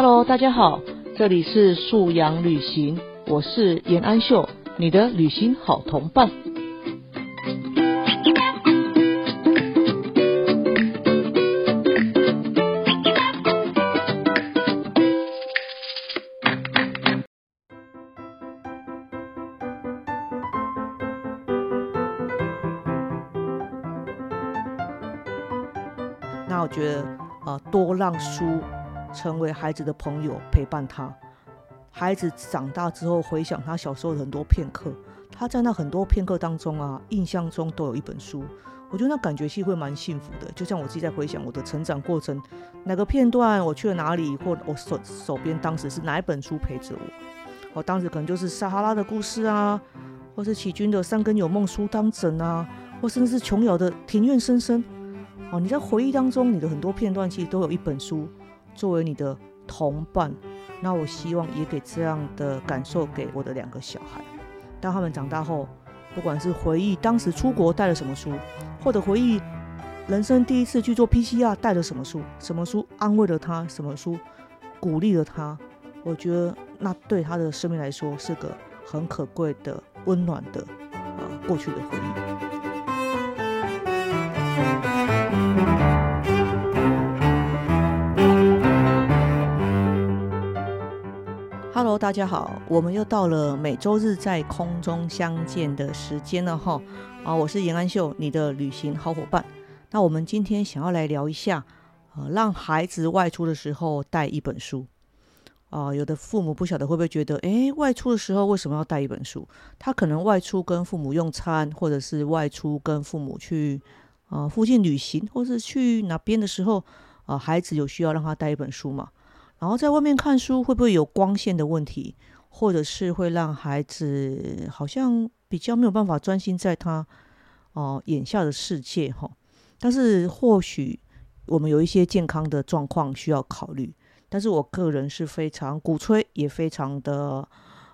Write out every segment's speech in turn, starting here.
Hello，大家好，这里是素养旅行，我是严安秀，你的旅行好同伴。那我觉得，呃，多让书成为孩子的朋友，陪伴他。孩子长大之后，回想他小时候的很多片刻，他在那很多片刻当中啊，印象中都有一本书。我觉得那感觉其实会蛮幸福的。就像我自己在回想我的成长过程，哪个片段我去了哪里，或我手手边当时是哪一本书陪着我。我当时可能就是撒哈拉的故事啊，或是启军的《三更有梦书当枕》啊，或甚至是琼瑶的《庭院深深》。哦，你在回忆当中，你的很多片段其实都有一本书作为你的同伴。那我希望也给这样的感受给我的两个小孩。当他们长大后，不管是回忆当时出国带了什么书，或者回忆人生第一次去做 PCR 带了什么书，什么书安慰了他，什么书鼓励了他，我觉得那对他的生命来说是个很可贵的、温暖的呃过去的回忆。Hello，大家好，我们又到了每周日在空中相见的时间了哈。啊，我是严安秀，你的旅行好伙伴。那我们今天想要来聊一下，呃，让孩子外出的时候带一本书。啊，有的父母不晓得会不会觉得，诶，外出的时候为什么要带一本书？他可能外出跟父母用餐，或者是外出跟父母去啊附近旅行，或是去哪边的时候，啊，孩子有需要让他带一本书嘛？然后在外面看书会不会有光线的问题，或者是会让孩子好像比较没有办法专心在他哦眼下的世界哈？但是或许我们有一些健康的状况需要考虑。但是我个人是非常鼓吹，也非常的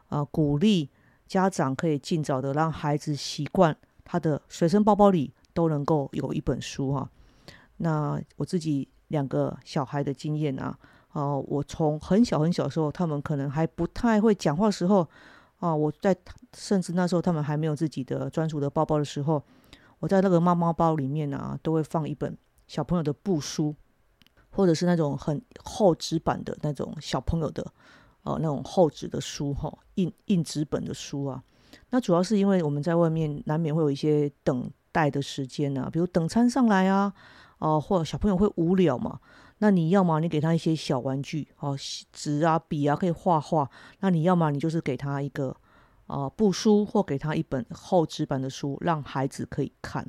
呃鼓励家长可以尽早的让孩子习惯他的随身包包里都能够有一本书哈。那我自己两个小孩的经验啊。哦，我从很小很小的时候，他们可能还不太会讲话的时候，啊，我在甚至那时候他们还没有自己的专属的包包的时候，我在那个妈妈包里面啊，都会放一本小朋友的布书，或者是那种很厚纸板的那种小朋友的，呃，那种厚纸的书哈，硬硬纸本的书啊。那主要是因为我们在外面难免会有一些等待的时间啊，比如等餐上来啊，哦，或者小朋友会无聊嘛。那你要么你给他一些小玩具，哦，纸啊、笔啊，可以画画。那你要么你就是给他一个啊布书，或给他一本厚纸板的书，让孩子可以看。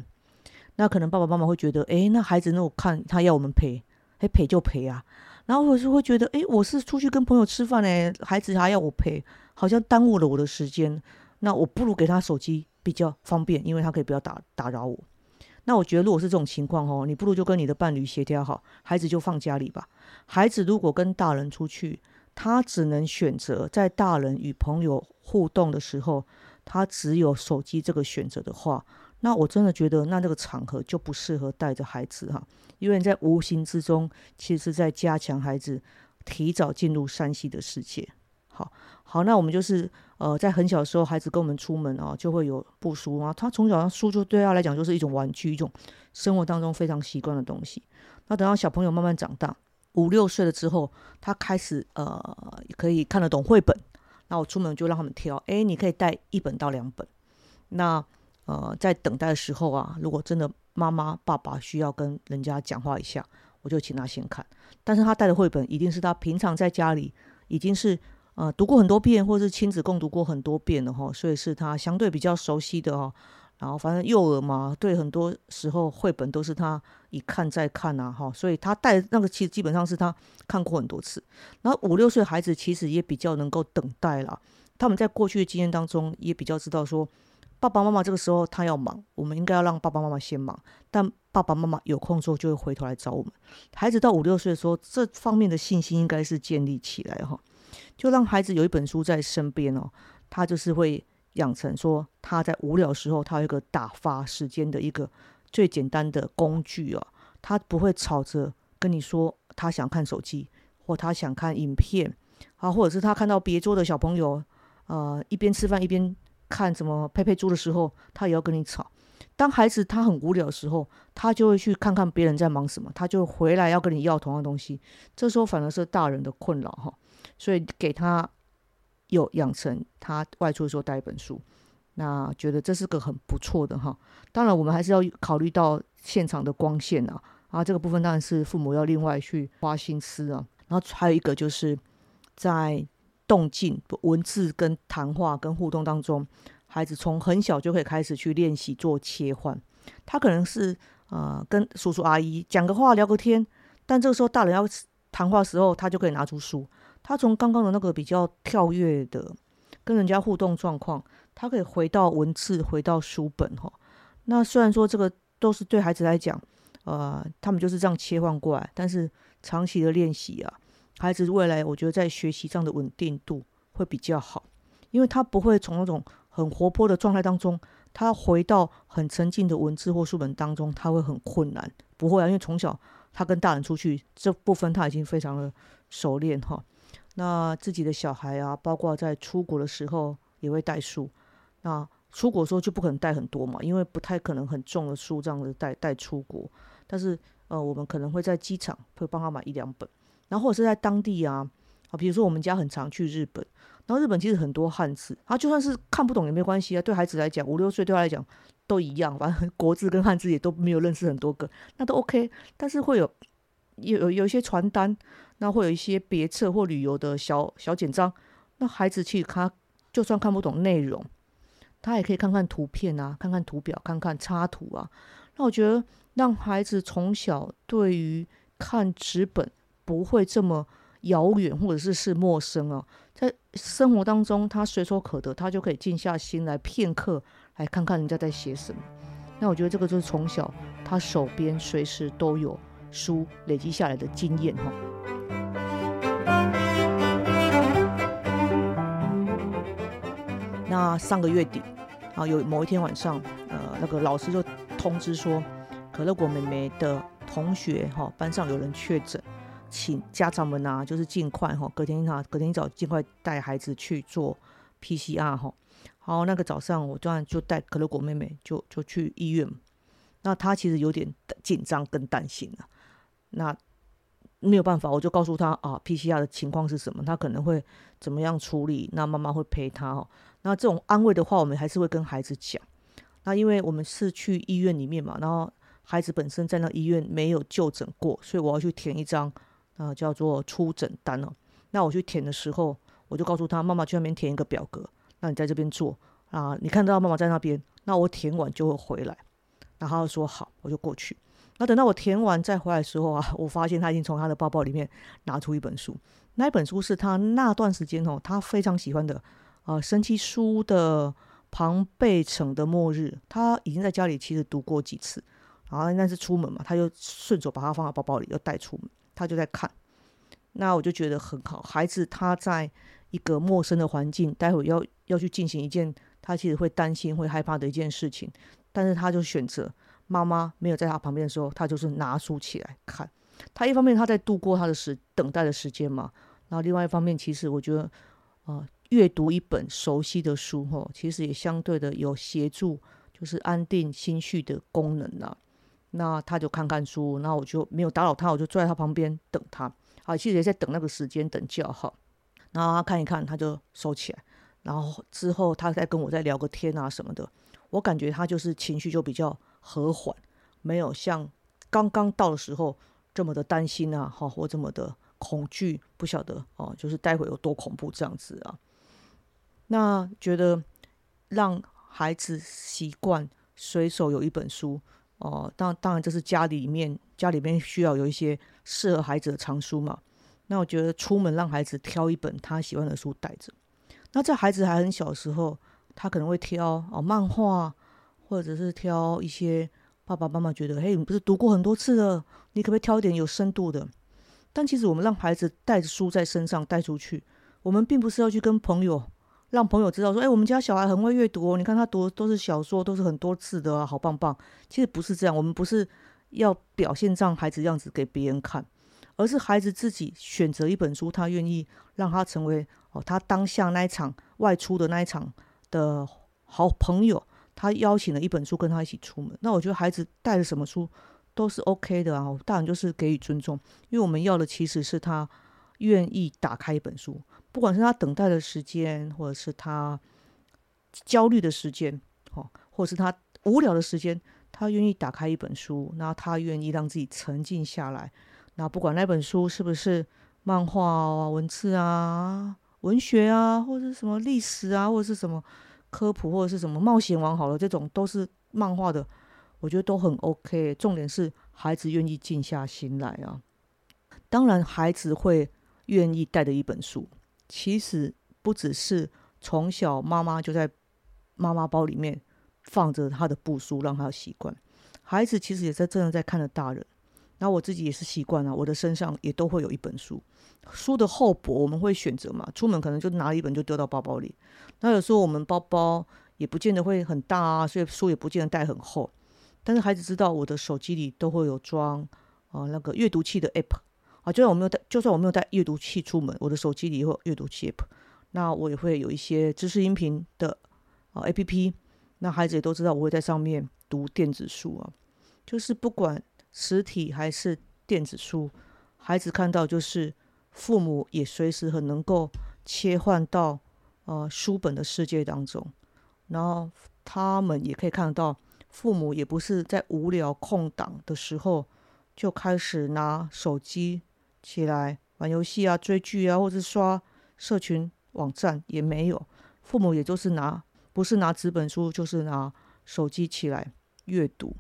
那可能爸爸妈妈会觉得，诶，那孩子那我看他要我们陪，诶，陪就陪啊。然后或是会觉得，诶，我是出去跟朋友吃饭呢，孩子还要我陪，好像耽误了我的时间。那我不如给他手机比较方便，因为他可以不要打打扰我。那我觉得，如果是这种情况哦，你不如就跟你的伴侣协调好，孩子就放家里吧。孩子如果跟大人出去，他只能选择在大人与朋友互动的时候，他只有手机这个选择的话，那我真的觉得，那那个场合就不适合带着孩子哈，因为在无形之中，其实在加强孩子提早进入山西的世界。好，好，那我们就是。呃，在很小的时候，孩子跟我们出门啊，就会有布书啊。他从小书就对他来讲就是一种玩具，一种生活当中非常习惯的东西。那等到小朋友慢慢长大，五六岁了之后，他开始呃可以看得懂绘本。那我出门就让他们挑，哎，你可以带一本到两本。那呃，在等待的时候啊，如果真的妈妈爸爸需要跟人家讲话一下，我就请他先看。但是他带的绘本一定是他平常在家里已经是。呃，读过很多遍，或是亲子共读过很多遍的哈，所以是他相对比较熟悉的哈。然后反正幼儿嘛，对很多时候绘本都是他一看再看呐哈，所以他带那个其实基本上是他看过很多次。然后五六岁孩子其实也比较能够等待了，他们在过去的经验当中也比较知道说，爸爸妈妈这个时候他要忙，我们应该要让爸爸妈妈先忙，但爸爸妈妈有空之后就会回头来找我们。孩子到五六岁的时候，这方面的信心应该是建立起来哈。就让孩子有一本书在身边哦，他就是会养成说他在无聊时候，他有一个打发时间的一个最简单的工具哦。他不会吵着跟你说他想看手机，或他想看影片，啊，或者是他看到别桌的小朋友，呃，一边吃饭一边看什么佩佩猪的时候，他也要跟你吵。当孩子他很无聊的时候，他就会去看看别人在忙什么，他就回来要跟你要同样东西。这时候反而是大人的困扰哈，所以给他有养成他外出的时候带一本书，那觉得这是个很不错的哈。当然我们还是要考虑到现场的光线啊，啊这个部分当然是父母要另外去花心思啊。然后还有一个就是在动静、文字跟谈话跟互动当中。孩子从很小就可以开始去练习做切换，他可能是呃跟叔叔阿姨讲个话聊个天，但这个时候大人要谈话时候，他就可以拿出书。他从刚刚的那个比较跳跃的跟人家互动状况，他可以回到文字，回到书本哈。那虽然说这个都是对孩子来讲，呃，他们就是这样切换过来，但是长期的练习啊，孩子未来我觉得在学习上的稳定度会比较好，因为他不会从那种。很活泼的状态当中，他回到很沉静的文字或书本当中，他会很困难。不会啊，因为从小他跟大人出去这部分他已经非常的熟练哈。那自己的小孩啊，包括在出国的时候也会带书。那出国的时候就不可能带很多嘛，因为不太可能很重的书这样子带带出国。但是呃，我们可能会在机场会帮他买一两本，然后或者是在当地啊，啊，比如说我们家很常去日本。然后日本其实很多汉字，啊，就算是看不懂也没关系啊。对孩子来讲，五六岁对他来讲都一样，反正 国字跟汉字也都没有认识很多个，那都 OK。但是会有有有一些传单，那会有一些别册或旅游的小小简章，那孩子去他就算看不懂内容，他也可以看看图片啊，看看图表，看看插图啊。那我觉得让孩子从小对于看纸本不会这么遥远，或者是是陌生啊。在生活当中，他随手可得，他就可以静下心来片刻，来看看人家在写什么。那我觉得这个就是从小他手边随时都有书累积下来的经验哈。那上个月底啊，有某一天晚上，呃，那个老师就通知说，可乐果妹妹的同学哈，班上有人确诊。请家长们啊，就是尽快哈，隔天哈，隔天一早尽快带孩子去做 PCR 哈。好，那个早上我当然就带可乐果妹妹就就去医院。那她其实有点紧张跟担心了。那没有办法，我就告诉她啊，PCR 的情况是什么，她可能会怎么样处理。那妈妈会陪她哦。那这种安慰的话，我们还是会跟孩子讲。那因为我们是去医院里面嘛，然后孩子本身在那医院没有就诊过，所以我要去填一张。啊，叫做出诊单哦。那我去填的时候，我就告诉他，妈妈去那边填一个表格，那你在这边做啊。你看到妈妈在那边，那我填完就会回来。然后他说好，我就过去。那等到我填完再回来的时候啊，我发现他已经从他的包包里面拿出一本书。那一本书是他那段时间哦，他非常喜欢的啊，神奇书的庞贝城的末日。他已经在家里其实读过几次，然后那是出门嘛，他就顺手把它放到包包里，又带出门。他就在看，那我就觉得很好。孩子他在一个陌生的环境，待会要要去进行一件他其实会担心、会害怕的一件事情，但是他就选择妈妈没有在他旁边的时候，他就是拿书起来看。他一方面他在度过他的时等待的时间嘛，然后另外一方面，其实我觉得，呃，阅读一本熟悉的书，吼，其实也相对的有协助，就是安定心绪的功能啊。那他就看看书，那我就没有打扰他，我就坐在他旁边等他。啊，其实也在等那个时间，等叫号。然后他看一看，他就收起来。然后之后他再跟我再聊个天啊什么的，我感觉他就是情绪就比较和缓，没有像刚刚到的时候这么的担心啊，哈，或这么的恐惧，不晓得哦，就是待会有多恐怖这样子啊。那觉得让孩子习惯随手有一本书。哦，当当然这是家里面家里面需要有一些适合孩子的藏书嘛。那我觉得出门让孩子挑一本他喜欢的书带着。那在孩子还很小的时候，他可能会挑哦漫画，或者是挑一些爸爸妈妈觉得，嘿，你不是读过很多次了，你可不可以挑一点有深度的？但其实我们让孩子带着书在身上带出去，我们并不是要去跟朋友。让朋友知道说，哎，我们家小孩很会阅读哦，你看他读都是小说，都是很多字的啊，好棒棒。其实不是这样，我们不是要表现让孩子样子给别人看，而是孩子自己选择一本书，他愿意让他成为哦，他当下那一场外出的那一场的好朋友。他邀请了一本书跟他一起出门，那我觉得孩子带了什么书都是 OK 的啊。大人就是给予尊重，因为我们要的其实是他愿意打开一本书，不管是他等待的时间，或者是他焦虑的时间，哦，或者是他无聊的时间，他愿意打开一本书，那他愿意让自己沉静下来。那不管那本书是不是漫画啊、文字啊、文学啊，或者是什么历史啊，或者是什么科普或者是什么冒险王，好了，这种都是漫画的，我觉得都很 OK。重点是孩子愿意静下心来啊。当然，孩子会愿意带的一本书，其实不只是从小妈妈就在妈妈包里面放着他的布书，让他习惯。孩子其实也在真的在看着大人。那我自己也是习惯了，我的身上也都会有一本书，书的厚薄我们会选择嘛。出门可能就拿一本就丢到包包里。那有时候我们包包也不见得会很大啊，所以书也不见得带很厚。但是孩子知道我的手机里都会有装啊那个阅读器的 app 啊，就算我没有带，就算我没有带阅读器出门，我的手机里也有阅读器。那我也会有一些知识音频的啊 app，那孩子也都知道我会在上面读电子书啊，就是不管。实体还是电子书，孩子看到就是父母也随时很能够切换到呃书本的世界当中，然后他们也可以看到父母也不是在无聊空档的时候就开始拿手机起来玩游戏啊、追剧啊，或者刷社群网站也没有，父母也就是拿不是拿纸本书就是拿手机起来阅读。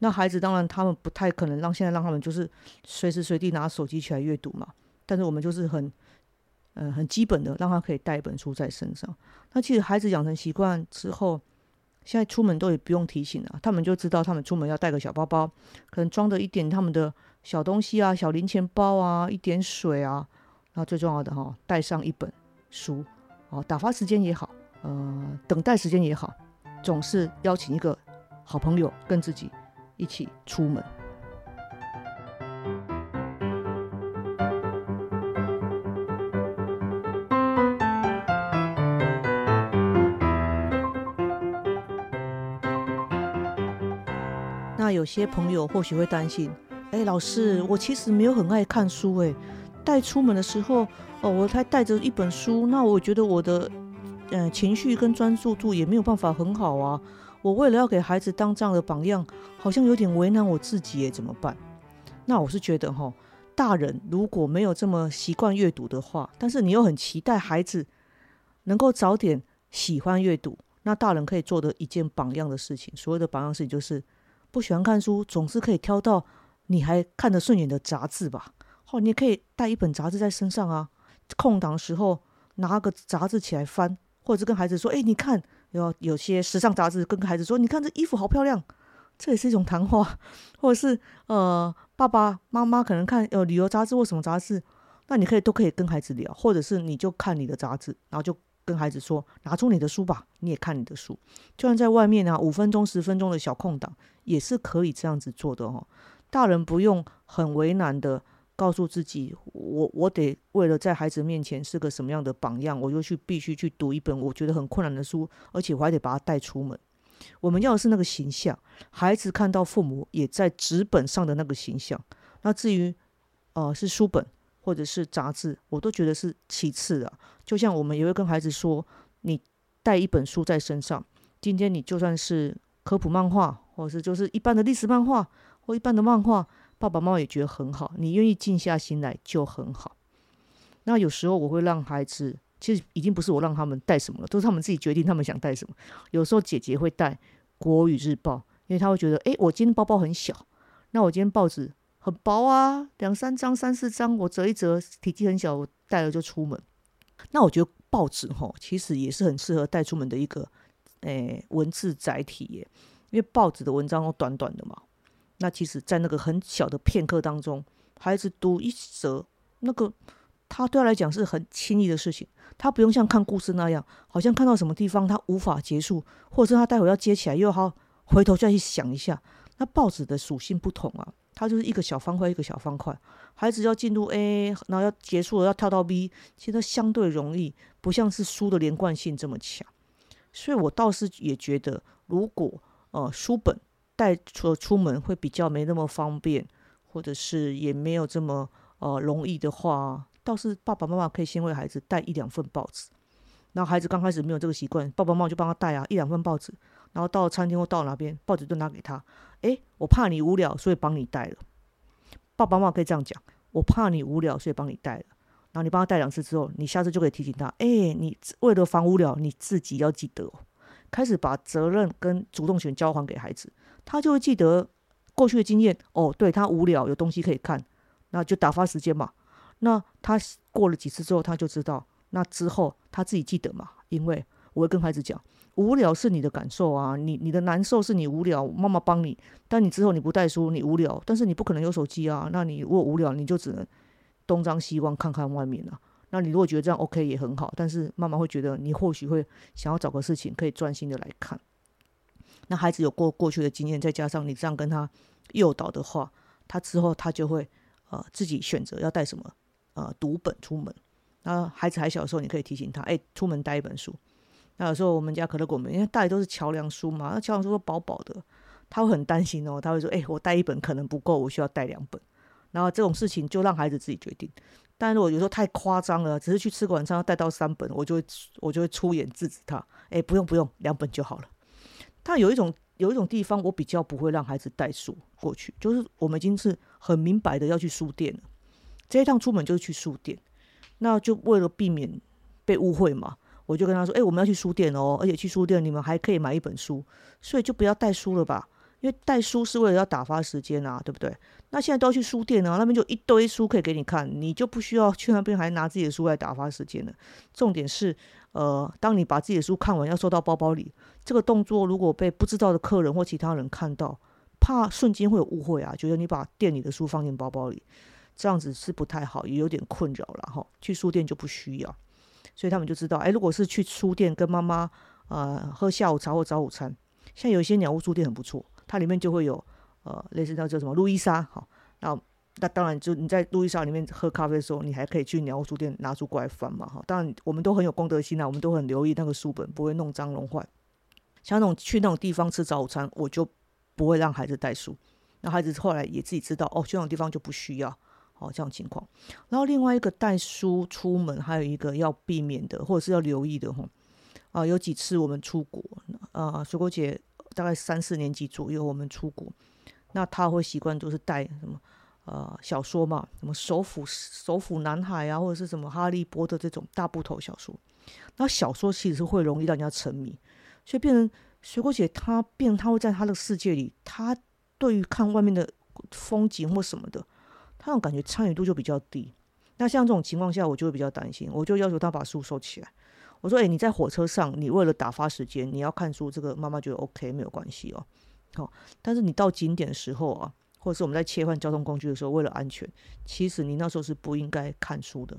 那孩子当然，他们不太可能让现在让他们就是随时随地拿手机起来阅读嘛。但是我们就是很，呃，很基本的，让他可以带一本书在身上。那其实孩子养成习惯之后，现在出门都也不用提醒了，他们就知道他们出门要带个小包包，可能装着一点他们的小东西啊、小零钱包啊、一点水啊。然后最重要的哈，带上一本书，哦，打发时间也好，呃，等待时间也好，总是邀请一个好朋友跟自己。一起出门。那有些朋友或许会担心：，哎，老师，我其实没有很爱看书，哎，带出门的时候，哦，我还带着一本书，那我觉得我的，嗯，情绪跟专注度也没有办法很好啊。我为了要给孩子当这样的榜样，好像有点为难我自己耶，怎么办？那我是觉得哈，大人如果没有这么习惯阅读的话，但是你又很期待孩子能够早点喜欢阅读，那大人可以做的一件榜样的事情，所谓的榜样事情就是不喜欢看书，总是可以挑到你还看得顺眼的杂志吧。哦，你也可以带一本杂志在身上啊，空档的时候拿个杂志起来翻，或者是跟孩子说：“哎，你看。”有有些时尚杂志跟孩子说：“你看这衣服好漂亮。”这也是一种谈话，或者是呃，爸爸妈妈可能看呃旅游杂志或什么杂志，那你可以都可以跟孩子聊，或者是你就看你的杂志，然后就跟孩子说：“拿出你的书吧，你也看你的书。”就算在外面啊，五分钟、十分钟的小空档，也是可以这样子做的哦。大人不用很为难的。告诉自己，我我得为了在孩子面前是个什么样的榜样，我就去必须去读一本我觉得很困难的书，而且我还得把它带出门。我们要的是那个形象，孩子看到父母也在纸本上的那个形象。那至于呃是书本或者是杂志，我都觉得是其次的。就像我们也会跟孩子说，你带一本书在身上，今天你就算是科普漫画，或者是就是一般的历史漫画或一般的漫画。爸爸妈妈也觉得很好，你愿意静下心来就很好。那有时候我会让孩子，其实已经不是我让他们带什么了，都是他们自己决定他们想带什么。有时候姐姐会带《国语日报》，因为她会觉得，哎，我今天包包很小，那我今天报纸很薄啊，两三张、三四张，我折一折，体积很小，我带了就出门。那我觉得报纸哈，其实也是很适合带出门的一个，诶，文字载体耶，因为报纸的文章都短短的嘛。那其实，在那个很小的片刻当中，孩子读一则，那个他对他来讲是很轻易的事情，他不用像看故事那样，好像看到什么地方他无法结束，或者是他待会要接起来又要回头再去想一下。那报纸的属性不同啊，它就是一个小方块一个小方块，孩子要进入 A，然后要结束了要跳到 B，其实相对容易，不像是书的连贯性这么强。所以我倒是也觉得，如果呃书本带出出门会比较没那么方便，或者是也没有这么呃容易的话，倒是爸爸妈妈可以先为孩子带一两份报纸。然后孩子刚开始没有这个习惯，爸爸妈妈就帮他带啊一两份报纸。然后到餐厅或到哪边，报纸都拿给他。诶，我怕你无聊，所以帮你带了。爸爸妈妈可以这样讲：我怕你无聊，所以帮你带了。然后你帮他带两次之后，你下次就可以提醒他：诶，你为了防无聊，你自己要记得哦，开始把责任跟主动权交还给孩子，他就会记得过去的经验。哦，对他无聊有东西可以看，那就打发时间嘛。那他过了几次之后，他就知道，那之后他自己记得嘛，因为我会跟孩子讲。无聊是你的感受啊，你你的难受是你无聊，妈妈帮你。但你之后你不带书，你无聊，但是你不可能有手机啊。那你如果无聊，你就只能东张西望看看外面了。那你如果觉得这样 OK 也很好，但是妈妈会觉得你或许会想要找个事情可以专心的来看。那孩子有过过去的经验，再加上你这样跟他诱导的话，他之后他就会呃自己选择要带什么呃读本出门。那孩子还小的时候，你可以提醒他，哎，出门带一本书。那有时候我们家可乐果们，因为带都是桥梁书嘛，那桥梁书都薄薄的，他会很担心哦，他会说：“哎，我带一本可能不够，我需要带两本。”然后这种事情就让孩子自己决定。但如果有时候太夸张了，只是去吃个晚餐要带到三本，我就会我就会出言制止他：“哎，不用不用，两本就好了。”但有一种有一种地方，我比较不会让孩子带书过去，就是我们已经是很明白的要去书店了，这一趟出门就是去书店，那就为了避免被误会嘛。我就跟他说：“哎，我们要去书店哦，而且去书店你们还可以买一本书，所以就不要带书了吧？因为带书是为了要打发时间啊，对不对？那现在都要去书店啊，那边就一堆书可以给你看，你就不需要去那边还拿自己的书来打发时间了。重点是，呃，当你把自己的书看完要收到包包里，这个动作如果被不知道的客人或其他人看到，怕瞬间会有误会啊，觉得你把店里的书放进包包里，这样子是不太好，也有点困扰了哈。去书店就不需要。”所以他们就知道，哎，如果是去书店跟妈妈呃喝下午茶或早午餐，像有一些鸟屋书店很不错，它里面就会有呃类似那叫什么路易莎，好，那那当然就你在路易莎里面喝咖啡的时候，你还可以去鸟屋书店拿出过来翻嘛，哈，当然我们都很有公德心啊，我们都很留意那个书本不会弄脏弄坏。像那种去那种地方吃早午餐，我就不会让孩子带书，那孩子后来也自己知道，哦，去那种地方就不需要。哦，这样情况。然后另外一个带书出门，还有一个要避免的，或者是要留意的哈。啊，有几次我们出国，啊，水果姐大概三四年级左右，我们出国，那他会习惯都是带什么呃小说嘛，什么首府首府南海啊，或者是什么哈利波特这种大部头小说。那小说其实是会容易让人家沉迷，所以变成水果姐她变，她会在她的世界里，她对于看外面的风景或什么的。他那种感觉参与度就比较低，那像这种情况下，我就会比较担心，我就要求他把书收起来。我说：“哎，你在火车上，你为了打发时间，你要看书，这个妈妈觉得 OK，没有关系哦。好，但是你到景点的时候啊，或者是我们在切换交通工具的时候，为了安全，其实你那时候是不应该看书的。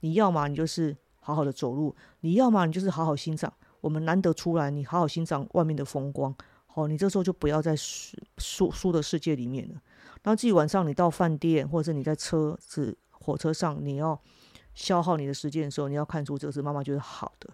你要么你就是好好的走路，你要么你就是好好欣赏。我们难得出来，你好好欣赏外面的风光。好，你这时候就不要在书书书的世界里面了。”然后自己晚上你到饭店，或者是你在车子、火车上，你要消耗你的时间的时候，你要看出这是妈妈觉得好的，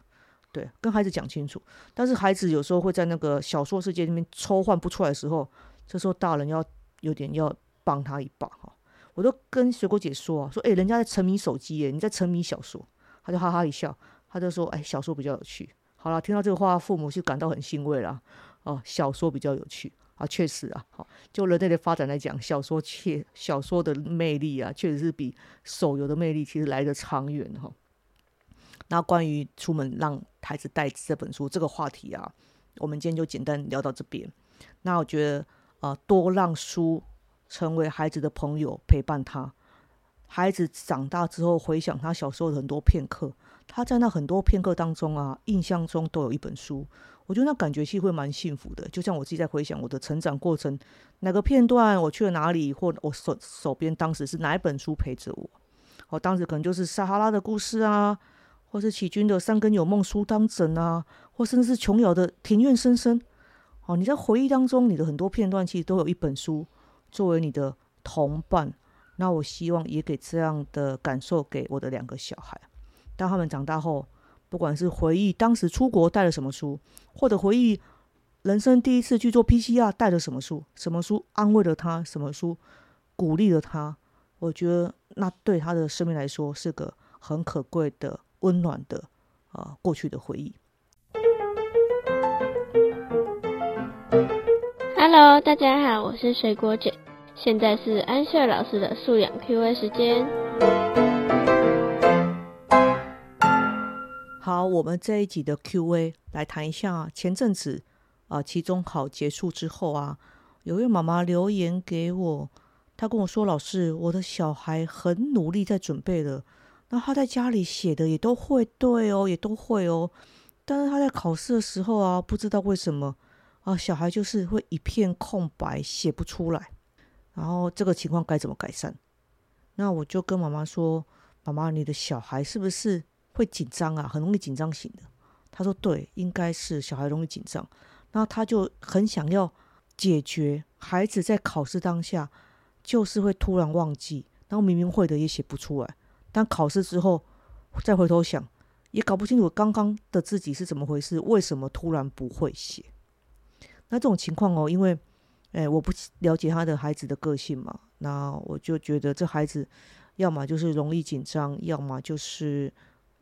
对，跟孩子讲清楚。但是孩子有时候会在那个小说世界里面抽换不出来的时候，这时候大人要有点要帮他一把哈。我都跟水果姐说啊，说哎，人家在沉迷手机耶，你在沉迷小说，他就哈哈一笑，他就说哎，小说比较有趣。好了，听到这个话，父母就感到很欣慰了。哦，小说比较有趣。啊，确实啊，好，就人类的发展来讲，小说确小说的魅力啊，确实是比手游的魅力其实来的长远哈。那关于出门让孩子带这本书这个话题啊，我们今天就简单聊到这边。那我觉得啊，多让书成为孩子的朋友，陪伴他。孩子长大之后回想他小时候的很多片刻，他在那很多片刻当中啊，印象中都有一本书。我觉得那感觉其实会蛮幸福的，就像我自己在回想我的成长过程，哪个片段我去了哪里，或我手手边当时是哪一本书陪着我，我当时可能就是撒哈拉的故事啊，或是启军的三根有梦书当枕啊，或甚至是琼瑶的庭院深深，哦，你在回忆当中，你的很多片段其实都有一本书作为你的同伴。那我希望也给这样的感受给我的两个小孩，当他们长大后，不管是回忆当时出国带了什么书，或者回忆人生第一次去做 PCR 带了什么书，什么书安慰了他，什么书鼓励了他，我觉得那对他的生命来说是个很可贵的、温暖的啊过去的回忆。Hello，大家好，我是水果姐。现在是安秀老师的素养 Q&A 时间。好，我们这一集的 Q&A 来谈一下前阵子啊，期中考结束之后啊，有位妈妈留言给我，她跟我说：“老师，我的小孩很努力在准备了，那他在家里写的也都会对哦，也都会哦，但是他在考试的时候啊，不知道为什么啊，小孩就是会一片空白，写不出来。”然后这个情况该怎么改善？那我就跟妈妈说：“妈妈，你的小孩是不是会紧张啊？很容易紧张型的。”他说：“对，应该是小孩容易紧张。”然后他就很想要解决孩子在考试当下就是会突然忘记，然后明明会的也写不出来，但考试之后再回头想，也搞不清楚刚刚的自己是怎么回事，为什么突然不会写？那这种情况哦，因为。哎，我不了解他的孩子的个性嘛，那我就觉得这孩子要么就是容易紧张，要么就是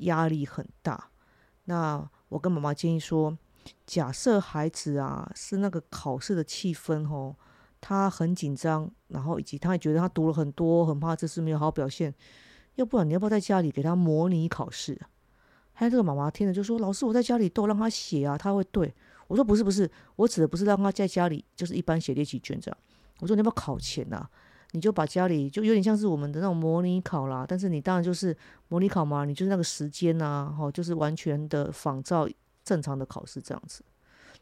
压力很大。那我跟妈妈建议说，假设孩子啊是那个考试的气氛哦，他很紧张，然后以及他也觉得他读了很多，很怕这次没有好好表现，要不然你要不要在家里给他模拟考试？还有这个妈妈听了就说：“老师，我在家里都让他写啊，他会对。”我说不是不是，我指的不是让他在家里就是一般写练习卷这样。我说你要不要考前呐？你就把家里就有点像是我们的那种模拟考啦，但是你当然就是模拟考嘛，你就是那个时间呐，哈，就是完全的仿照正常的考试这样子。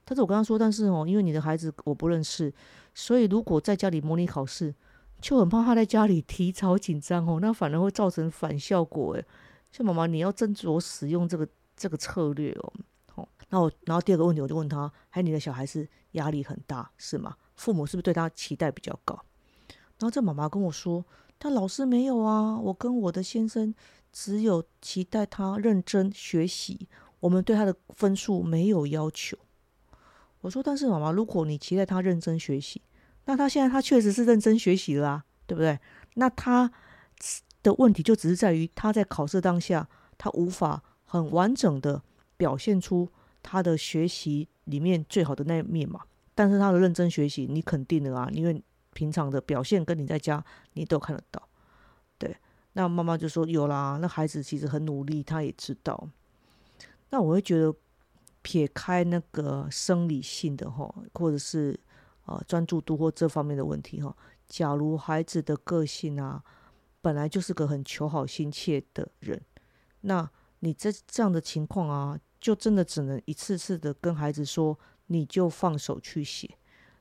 但是我跟他说，但是哦，因为你的孩子我不认识，所以如果在家里模拟考试，就很怕他在家里提早紧张哦，那反而会造成反效果诶。像妈妈，你要斟酌使用这个这个策略哦。好那我，然后第二个问题，我就问他：，还你的小孩是压力很大是吗？父母是不是对他期待比较高？然后这妈妈跟我说：，但老师没有啊，我跟我的先生只有期待他认真学习，我们对他的分数没有要求。我说：，但是妈妈，如果你期待他认真学习，那他现在他确实是认真学习了，啊对不对？那他的问题就只是在于他在考试当下，他无法很完整的表现出。他的学习里面最好的那一面嘛，但是他的认真学习，你肯定的啊，因为平常的表现跟你在家你都看得到。对，那妈妈就说有啦，那孩子其实很努力，他也知道。那我会觉得撇开那个生理性的哈，或者是呃专注度或这方面的问题哈，假如孩子的个性啊，本来就是个很求好心切的人，那你这这样的情况啊。就真的只能一次次的跟孩子说，你就放手去写，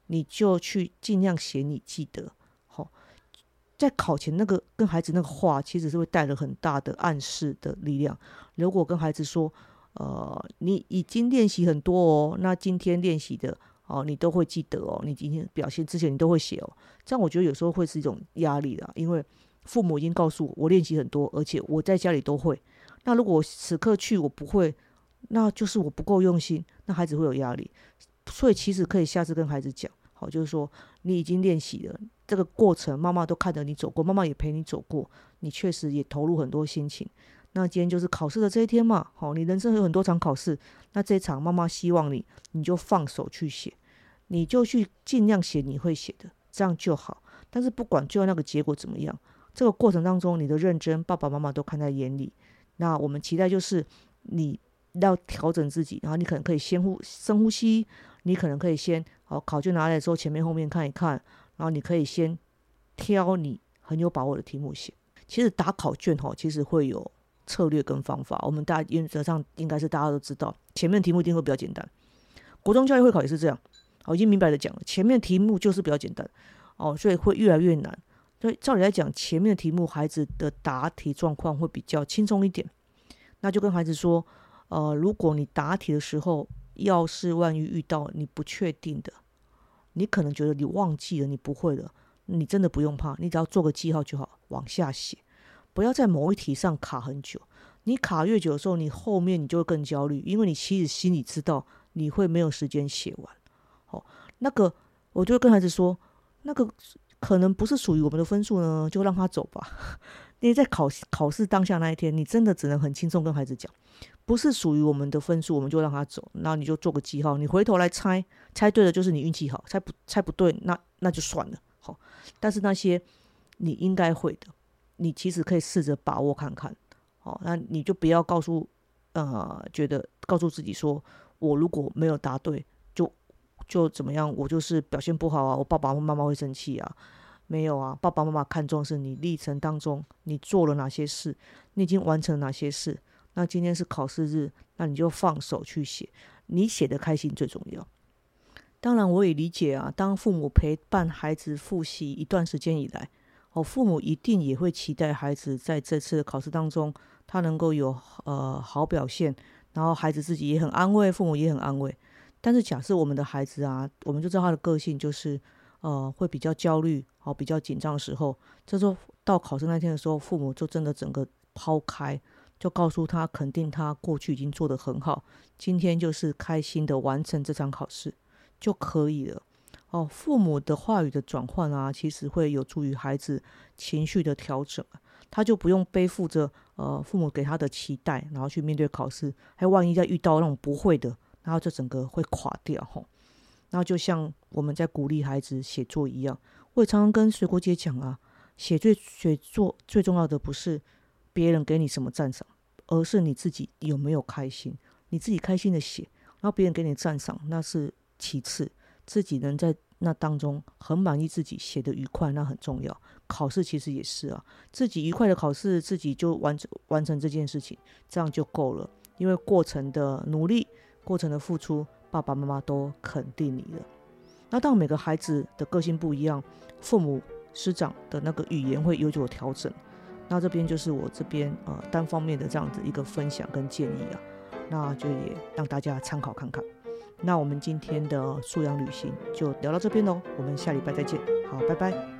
你就去尽量写你记得。好，在考前那个跟孩子那个话，其实是会带了很大的暗示的力量。如果跟孩子说，呃，你已经练习很多哦，那今天练习的哦，你都会记得哦，你今天表现之前你都会写哦。这样我觉得有时候会是一种压力的，因为父母已经告诉我，我练习很多，而且我在家里都会。那如果我此刻去我不会。那就是我不够用心，那孩子会有压力，所以其实可以下次跟孩子讲，好，就是说你已经练习了这个过程，妈妈都看着你走过，妈妈也陪你走过，你确实也投入很多心情。那今天就是考试的这一天嘛，好，你人生有很多场考试，那这一场妈妈希望你，你就放手去写，你就去尽量写你会写的，这样就好。但是不管最后那个结果怎么样，这个过程当中你的认真，爸爸妈妈都看在眼里。那我们期待就是你。要调整自己，然后你可能可以先呼深呼吸，你可能可以先好考卷拿来的时候前面后面看一看，然后你可以先挑你很有把握的题目写。其实打考卷哈，其实会有策略跟方法。我们大原则上应该是大家都知道，前面题目一定会比较简单。国中教育会考也是这样，我已经明白的讲了，前面题目就是比较简单哦，所以会越来越难。所以照理来讲，前面的题目孩子的答题状况会比较轻松一点。那就跟孩子说。呃，如果你答题的时候要是万一遇到你不确定的，你可能觉得你忘记了，你不会了，你真的不用怕，你只要做个记号就好，往下写，不要在某一题上卡很久。你卡越久的时候，你后面你就会更焦虑，因为你其实心里知道你会没有时间写完。好，那个我就会跟孩子说，那个可能不是属于我们的分数呢，就让他走吧。因为在考考试当下那一天，你真的只能很轻松跟孩子讲，不是属于我们的分数，我们就让他走。然后你就做个记号，你回头来猜，猜对了就是你运气好，猜不猜不对，那那就算了。好，但是那些你应该会的，你其实可以试着把握看看。好，那你就不要告诉，呃，觉得告诉自己说，我如果没有答对，就就怎么样，我就是表现不好啊，我爸爸妈妈会生气啊，没有啊，爸爸妈妈看重是你历程当中你做了哪些事，你已经完成哪些事，那今天是考试日，那你就放手去写，你写的开心最重要。当然，我也理解啊，当父母陪伴孩子复习一段时间以来，哦，父母一定也会期待孩子在这次的考试当中。他能够有呃好表现，然后孩子自己也很安慰，父母也很安慰。但是假设我们的孩子啊，我们就知道他的个性就是呃会比较焦虑，哦比较紧张的时候，这时候到考试那天的时候，父母就真的整个抛开，就告诉他肯定他过去已经做得很好，今天就是开心的完成这场考试就可以了。哦，父母的话语的转换啊，其实会有助于孩子情绪的调整。他就不用背负着呃父母给他的期待，然后去面对考试，还万一再遇到那种不会的，然后就整个会垮掉吼。然后就像我们在鼓励孩子写作一样，我也常常跟水果姐讲啊，写最写作最重要的不是别人给你什么赞赏，而是你自己有没有开心，你自己开心的写，然后别人给你赞赏那是其次，自己能在。那当中很满意自己写的愉快，那很重要。考试其实也是啊，自己愉快的考试，自己就完成完成这件事情，这样就够了。因为过程的努力，过程的付出，爸爸妈妈都肯定你了。那当每个孩子的个性不一样，父母师长的那个语言会有所调整。那这边就是我这边呃单方面的这样子一个分享跟建议啊，那就也让大家参考看看。那我们今天的素养旅行就聊到这边喽，我们下礼拜再见，好，拜拜。